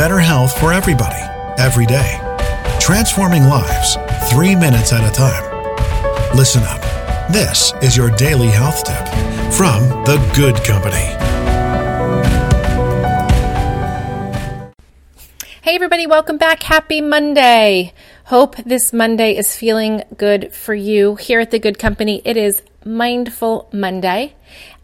better health for everybody, every day. Transforming lives, three minutes at a time. Listen up. This is your daily health tip from The Good Company. Hey, everybody, welcome back. Happy Monday. Hope this Monday is feeling good for you. Here at The Good Company, it is Mindful Monday,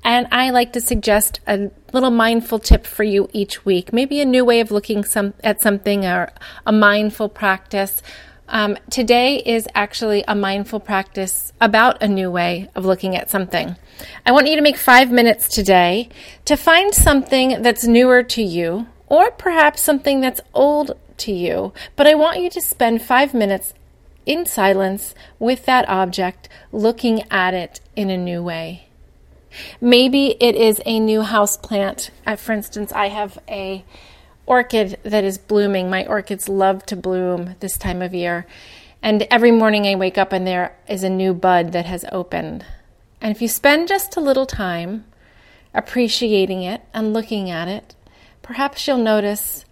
and I like to suggest a little mindful tip for you each week. Maybe a new way of looking some, at something or a mindful practice. Um, today is actually a mindful practice about a new way of looking at something. I want you to make five minutes today to find something that's newer to you or perhaps something that's old to you, but I want you to spend five minutes in silence with that object, looking at it in a new way. Maybe it is a new house plant. Uh, for instance, I have a orchid that is blooming. My orchids love to bloom this time of year. And every morning I wake up and there is a new bud that has opened. And if you spend just a little time appreciating it and looking at it, Perhaps you'll notice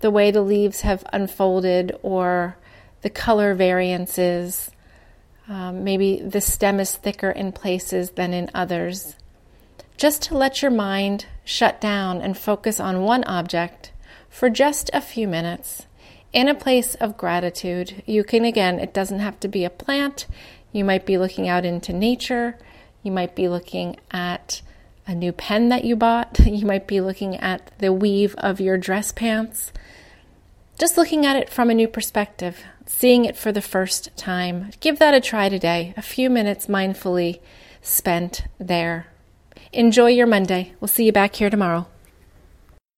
the way the leaves have unfolded or the color variances. Um, maybe the stem is thicker in places than in others. Just to let your mind shut down and focus on one object for just a few minutes in a place of gratitude. You can, again, it doesn't have to be a plant. You might be looking out into nature. You might be looking at a new pen that you bought. You might be looking at the weave of your dress pants. Just looking at it from a new perspective, seeing it for the first time. Give that a try today. A few minutes mindfully spent there. Enjoy your Monday. We'll see you back here tomorrow.